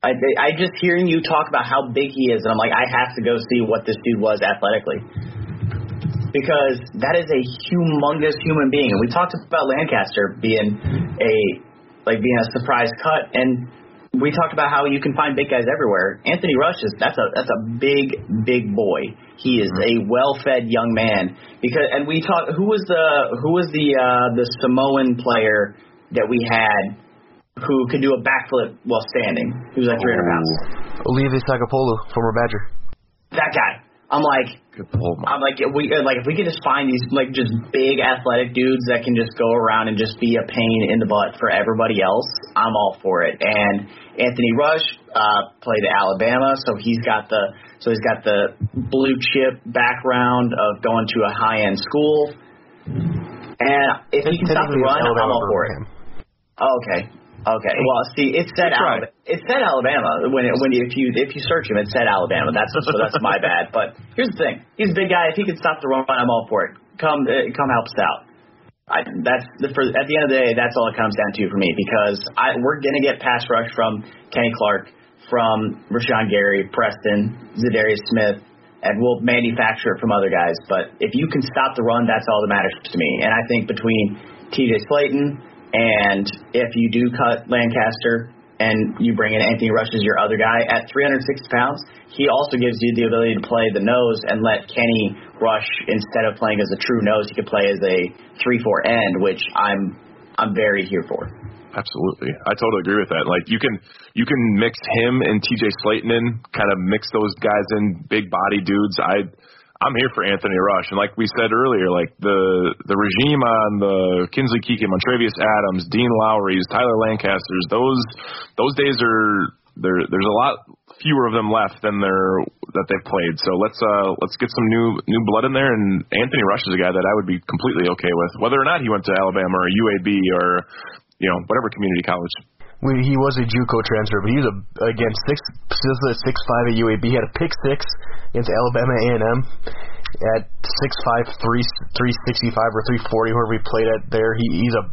I I just hearing you talk about how big he is, and I'm like I have to go see what this dude was athletically. Because that is a humongous human being, and we talked about Lancaster being a like being a surprise cut, and we talked about how you can find big guys everywhere. Anthony Rush is that's a that's a big big boy. He is a well-fed young man. Because and we talked who was the who was the uh, the Samoan player that we had who could do a backflip while standing? He was like 300 pounds. Olivier Sagapolu, former Badger. That guy. I'm like, Good pull. I'm like, we uh, like if we could just find these like just big athletic dudes that can just go around and just be a pain in the butt for everybody else, I'm all for it. And Anthony Rush uh, played at Alabama, so he's got the so he's got the blue chip background of going to a high end school. And if he can stop the run, I'm all for it. Okay. Okay. Well, see, it said Alabama. It said Alabama when it, when you, if you if you search him, it said Alabama. That's so that's my bad. [LAUGHS] But here's the thing: he's a big guy. If he can stop the run, I'm all for it. Come uh, come help us out. I, that's the, for, at the end of the day, that's all it comes down to for me because I, we're gonna get pass rush from Kenny Clark, from Rashan Gary, Preston, Za'Darius Smith, and we'll manufacture it from other guys. But if you can stop the run, that's all that matters to me. And I think between T.J. Slaton and if you do cut Lancaster and you bring in Anthony Rush as your other guy at 360 pounds, he also gives you the ability to play the nose and let Kenny Rush instead of playing as a true nose, he could play as a three-four end, which I'm I'm very here for. Absolutely, I totally agree with that. Like you can you can mix him and T.J. Slaton in, kind of mix those guys in, big body dudes. I I'm here for Anthony Rush, and like we said earlier, like the the regime on the Kingsley Keke, Montravius Adams, Dean Lowry's, Tyler Lancasters, those those days are there. There's a lot fewer of them left than there that they've played. So let's uh let's get some new new blood in there. And Anthony Rush is a guy that I would be completely okay with, whether or not he went to Alabama or UAB or you know whatever community college. He was a JUCO transfer, but he was a again six six five at UAB. He had a pick six against Alabama A and M at six five three three sixty five or three forty, wherever he played at there. He he's a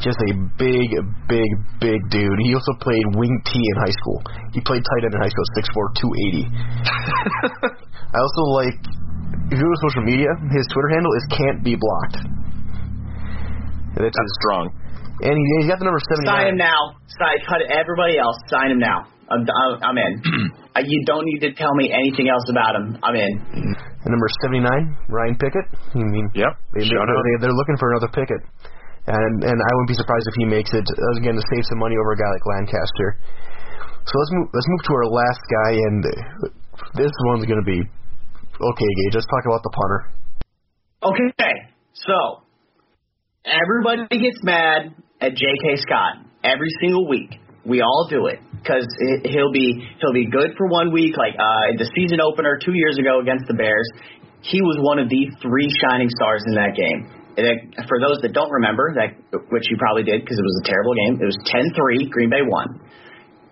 just a big, big, big dude. He also played wing T in high school. He played tight end in high school, six four two eighty. [LAUGHS] I also like if you go to social media, his Twitter handle is can't be blocked. That's That's his, strong. and he, he's got the number seventy Sign him now. Sign cut everybody else. Sign him now. I'm I'm, I'm in. [CLEARS THROAT] uh, you don't need to tell me anything else about him. I'm in. And number 79, Ryan Pickett. I mean, Yep. they, they, Shout out. they, they're looking for another Pickett. And and I wouldn't be surprised if he makes it, again, to save some money over a guy like Lancaster. So let's move. Let's move to our last guy, and this one's going to be okay. Gage, let's talk about the punter. Okay, so everybody gets mad at J.K. Scott every single week. We all do it because he'll be he'll be good for one week. Like uh, the season opener two years ago against the Bears, he was one of the three shining stars in that game. And for those that don't remember, that which you probably did because it was a terrible game, it was 10-3, Green Bay won.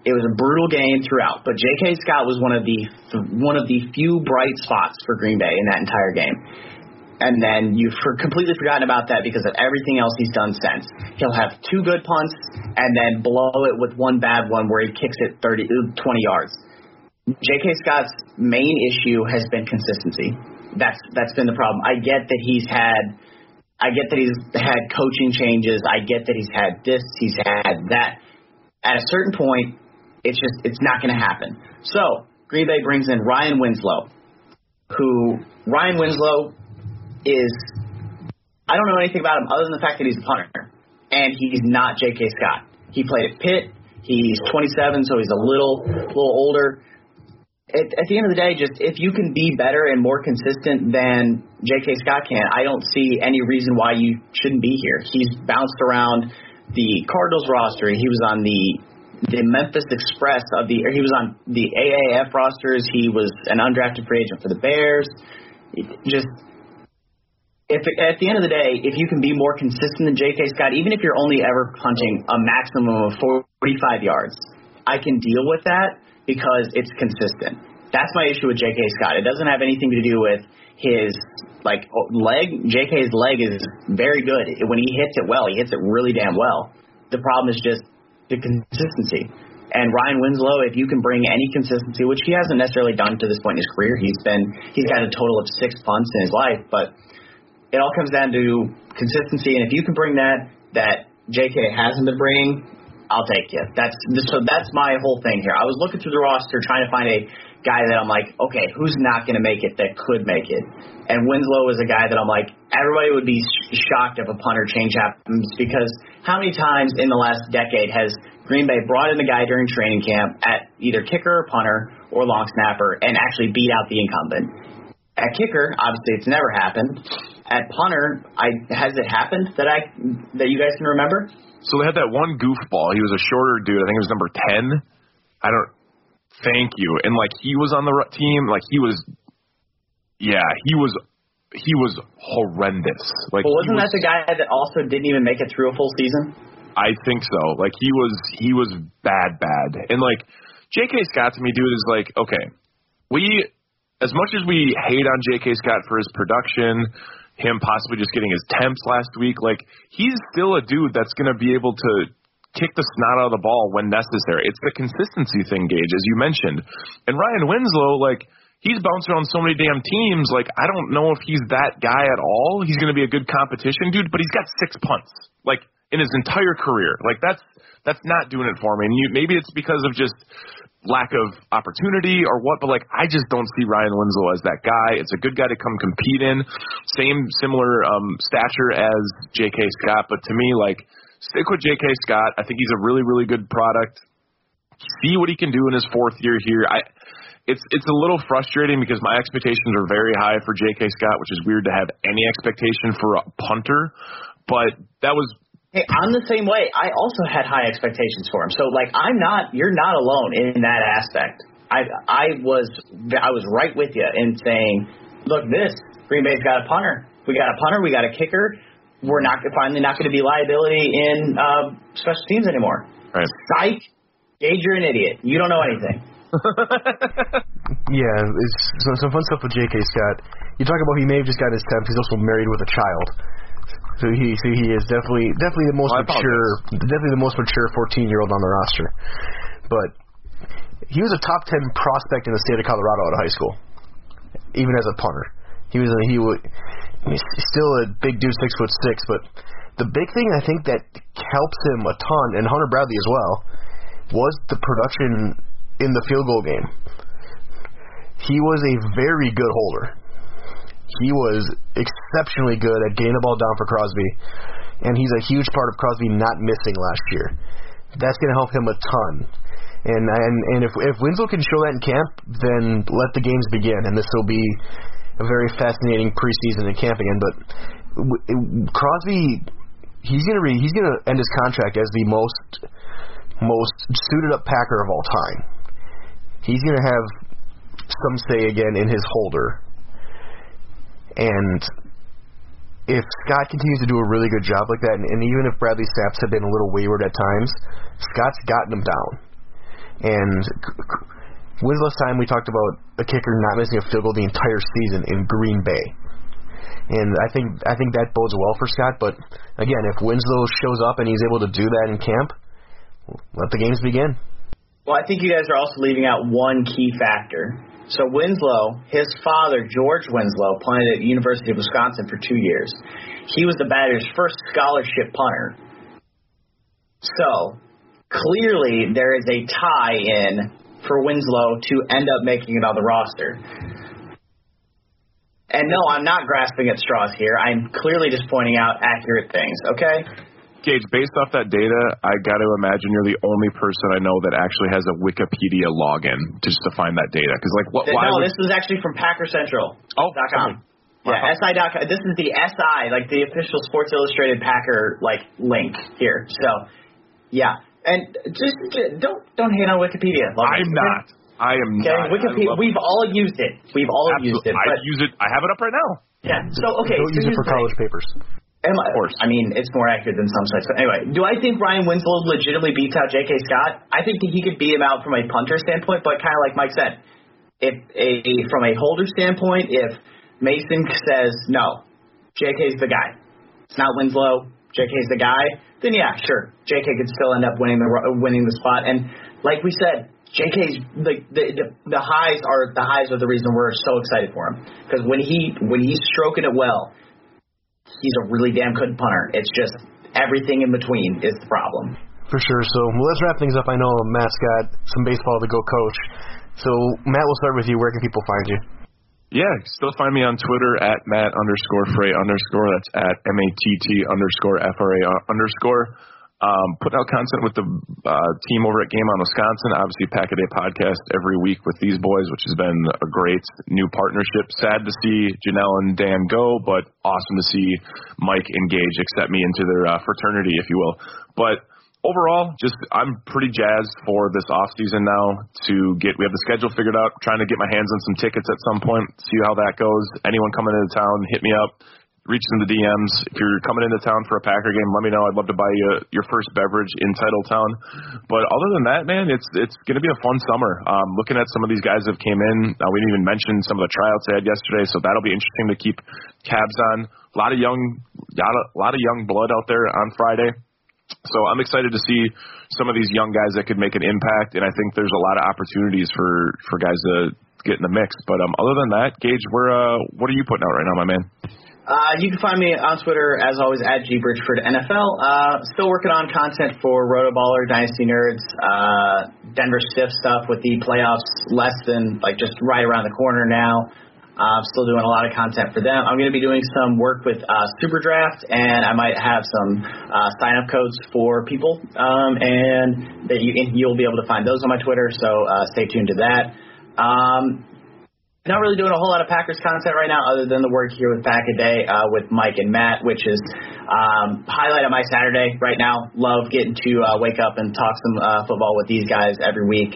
It was a brutal game throughout, but J.K. Scott was one of the one of the few bright spots for Green Bay in that entire game and then you've for, completely forgotten about that because of everything else he's done since. He'll have two good punts and then blow it with one bad one where he kicks it 30, 20 yards. J.K. Scott's main issue has been consistency. That's that's been the problem. I get that he's had, I get that he's had coaching changes. I get that he's had this, he's had that. At a certain point, it's just it's not going to happen. So Green Bay brings in Ryan Winslow, who Ryan Winslow is I don't know anything about him other than the fact that he's a punter, and he's not J.K. Scott. He played at Pitt. He's 27, so he's a little little older. At, at the end of the day, just if you can be better and more consistent than J.K. Scott can, I don't see any reason why you shouldn't be here. He's bounced around the Cardinals roster. He was on the the Memphis Express of the. he was on the AAF rosters. He was an undrafted free agent for the Bears. It Just if at the end of the day, if you can be more consistent than J.K. Scott, even if you're only ever punting a maximum of 45 yards, I can deal with that because it's consistent. That's my issue with J.K. Scott. It doesn't have anything to do with his like oh, leg. J.K.'s leg is very good. When he hits it well, he hits it really damn well. The problem is just the consistency. And Ryan Winslow, if you can bring any consistency, which he hasn't necessarily done to this point in his career, he's been he's got a total of six punts in his life, but it all comes down to consistency. And if you can bring that that J.K. hasn't been bringing, I'll take you. That's so that's my whole thing here. I was looking through the roster trying to find a guy that I'm like, okay, who's not going to make it that could make it? And Winslow is a guy that I'm like, everybody would be shocked if a punter change happens because how many times in the last decade has Green Bay brought in a guy during training camp at either kicker or punter or long snapper and actually beat out the incumbent? At kicker, obviously it's never happened at punter, I has it happened that I that you guys can remember? So they had that one goofball. He was a shorter dude. I think he was number ten. I don't. Thank you. And like he was on the team. Like he was. Yeah, he was. He was horrendous. Like, well, wasn't was, that the guy that also didn't even make it through a full season? I think so. Like he was. He was bad, bad. And like J.K. Scott to me, dude, is like okay. We, as much as we hate on J.K. Scott for his production, him possibly just getting his temps last week. Like he's still a dude that's going to be able to kick the snot out of the ball when necessary. It's the consistency thing, Gage, as you mentioned. And Ryan Winslow, like he's bounced around so many damn teams. Like I don't know if he's that guy at all. He's going to be a good competition dude, but he's got six punts like in his entire career. Like that's that's not doing it for me. And you, maybe it's because of just lack of opportunity or what, but like I just don't see Ryan Winslow as that guy. It's a good guy to come compete in. Same similar um stature as JK Scott, but to me like stick with JK Scott. I think he's a really, really good product. See what he can do in his fourth year here. I it's it's a little frustrating because my expectations are very high for J.K. Scott, which is weird to have any expectation for a punter. But that was Hey, I'm the same way. I also had high expectations for him. So like I'm not you're not alone in that aspect. I I was I was right with you in saying, look, this Green Bay's got a punter. We got a punter, we got a kicker. We're not finally not going to be liability in uh, special teams anymore. Right. Psych. Gage, you're an idiot. You don't know anything. [LAUGHS] yeah, it's some, some fun stuff with J.K. Scott. You talk about he may have just got his temp. He's also married with a child. So he so he is definitely definitely the most well, mature definitely the most mature 14 year old on the roster. But he was a top 10 prospect in the state of Colorado out of high school, even as a punter. He was a, he he's still a big dude, six foot six. But the big thing I think that helps him a ton, and Hunter Bradley as well, was the production in the field goal game. He was a very good holder he was exceptionally good at getting the ball down for Crosby, and he's a huge part of Crosby not missing last year. that's going to help him a ton. And and and if if Winslow can show that in camp, then let the games begin, and this will be a very fascinating preseason in camp again. But Crosby, he's gonna re, he's gonna end his contract as the most most suited up Packer of all time. He's gonna have some say again in his holder, and if Scott continues to do a really good job like that, and, and even if Bradley Saps have been a little wayward at times, Scott's gotten him down. And when's the last time we talked about a kicker not missing a field goal the entire season in Green Bay? And I think I think that bodes well for Scott. But again, if Winslow shows up and he's able to do that in camp, let the games begin. Well, I think you guys are also leaving out one key factor. So Winslow, his father, George Winslow, punted at University of Wisconsin for two years. He was the Badgers' first scholarship punter. So clearly there is a tie-in for Winslow to end up making it on the roster. And no, I'm not grasping at straws here. I'm clearly just pointing out accurate things, okay? Gage, based off that data, I got to imagine you're the only person I know that actually has a Wikipedia login just to find that data. Because like, what? Why no, would, this is actually from PackerCentral. Oh, dot com. Yeah, SI.com. This is the SI, like the official Sports Illustrated Packer like link here. So, yeah, and just, just don't don't hate on Wikipedia. Love I'm not. I am Okay, not. Wikipedia. We've all used it. We've all used it. I use it. I have it up right now. yeah. So okay. Don't so use it for college papers. Am I, Of course. I mean, it's more accurate than some sites. But anyway, do I think Ryan Winslow legitimately beats out J.K. Scott? I think that he could beat him out from a punter standpoint, but kind of like Mike said, if a from a holder standpoint, if Mason says no, J.K.'s the guy. It's not Winslow. J.K.'s the guy. Then yeah, sure, J.K. could still end up winning the winning the spot. And like we said, J.K.'s the the the, the highs are the highs are the reason we're so excited for him because when he when he's stroking it well he's a really damn good punter. It's just everything in between is the problem. For sure. So well, let's wrap things up. I know Matt's got some baseball to go coach. So Matt, we'll start with you. Where can people find you? Yeah, still find me on Twitter at Matt underscore Frey underscore. That's at M A T T underscore F R A underscore. Um, putting out content with the uh, team over at Game on Wisconsin. Obviously, Pack a Day podcast every week with these boys, which has been a great new partnership. Sad to see Janelle and Dan go, but awesome to see Mike engage, accept me into their uh, fraternity, if you will. But overall, just I'm pretty jazzed for this off season now to get. We have the schedule figured out. Trying to get my hands on some tickets at some point. See how that goes. Anyone coming into town, hit me up. Reach in the DMs. If you're coming into town for a Packer game, let me know. I'd love to buy you your first beverage in Titletown. But other than that, man, it's it's going to be a fun summer. Um, looking at some of these guys that came in, uh, we didn't even mention some of the tryouts they had yesterday, so that'll be interesting to keep tabs on. A lot of young, of, lot of young blood out there on Friday. So I'm excited to see some of these young guys that could make an impact, and I think there's a lot of opportunities for for guys to get in the mix. But um, other than that, Gage, where uh, what are you putting out right now, my man? Uh, you can find me on Twitter as always at G Bridgeford NFL. Uh, still working on content for Rotoballer, Dynasty Nerds, uh, Denver Stiff stuff with the playoffs less than like just right around the corner now. Uh, still doing a lot of content for them. I'm going to be doing some work with uh, Super Draft, and I might have some uh, sign up codes for people, um, and that you you'll be able to find those on my Twitter. So uh, stay tuned to that. Um, not really doing a whole lot of Packers content right now, other than the work here with Pack a Day uh, with Mike and Matt, which is um, highlight of my Saturday right now. Love getting to uh, wake up and talk some uh, football with these guys every week.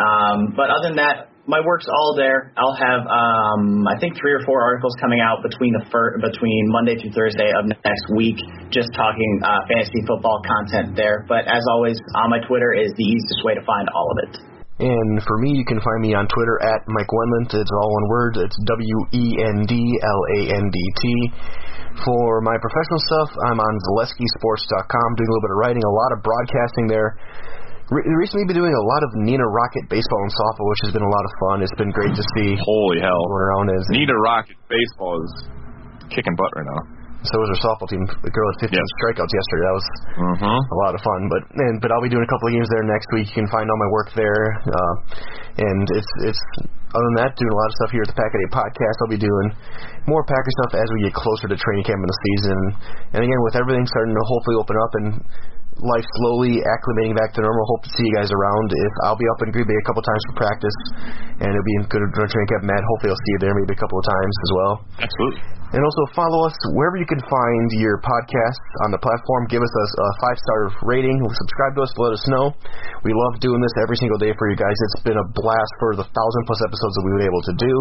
Um, but other than that, my work's all there. I'll have um, I think three or four articles coming out between the fir- between Monday through Thursday of next week, just talking uh, fantasy football content there. But as always, on my Twitter is the easiest way to find all of it. And for me, you can find me on Twitter at Mike Wendlandt. It's all one word. It's W E N D L A N D T. For my professional stuff, I'm on ZaleskiSports.com doing a little bit of writing, a lot of broadcasting there. Re- recently, been doing a lot of Neenah Rocket baseball and softball, which has been a lot of fun. It's been great to see Holy hell! going around as Neenah Rocket baseball is kicking butt right now. So was our softball team. The girl had 15 Yep. strikeouts yesterday. That was Mm-hmm. a lot of fun. But and but I'll be doing a couple of games there next week. You can find all my work there. Uh, and it's it's other than that, doing a lot of stuff here at the Pack a Day podcast. I'll be doing more Packer stuff as we get closer to training camp in the season. And again, with everything starting to hopefully open up and life slowly acclimating back to normal. Hope to see you guys around. If I'll be up in Green Bay a couple times for practice, and it'll be good to training camp. Matt, hopefully I'll see you there maybe a couple of times as well. Absolutely. And also follow us wherever you can find your podcasts on the platform. Give us a, a five star rating. Subscribe to us. Let us know. We love doing this every single day for you guys. It's been a blast for the thousand plus episodes that we've been able to do.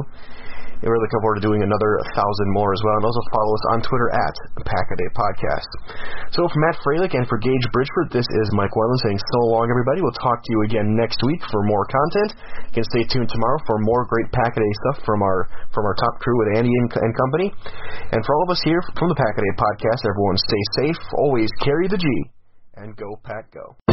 And we're looking forward to doing another thousand more as well. And also follow us on Twitter at Pack a Day Podcast. So for Matt Fralick and for Gage Bridgeford, this is Mike Wendlandt saying so long, everybody. We'll talk to you again next week for more content. You can stay tuned tomorrow for more great Packaday stuff from our from our top crew at Andy and, and company. And for all of us here from the Packaday Podcast, everyone stay safe. Always carry the G and go Pack Go.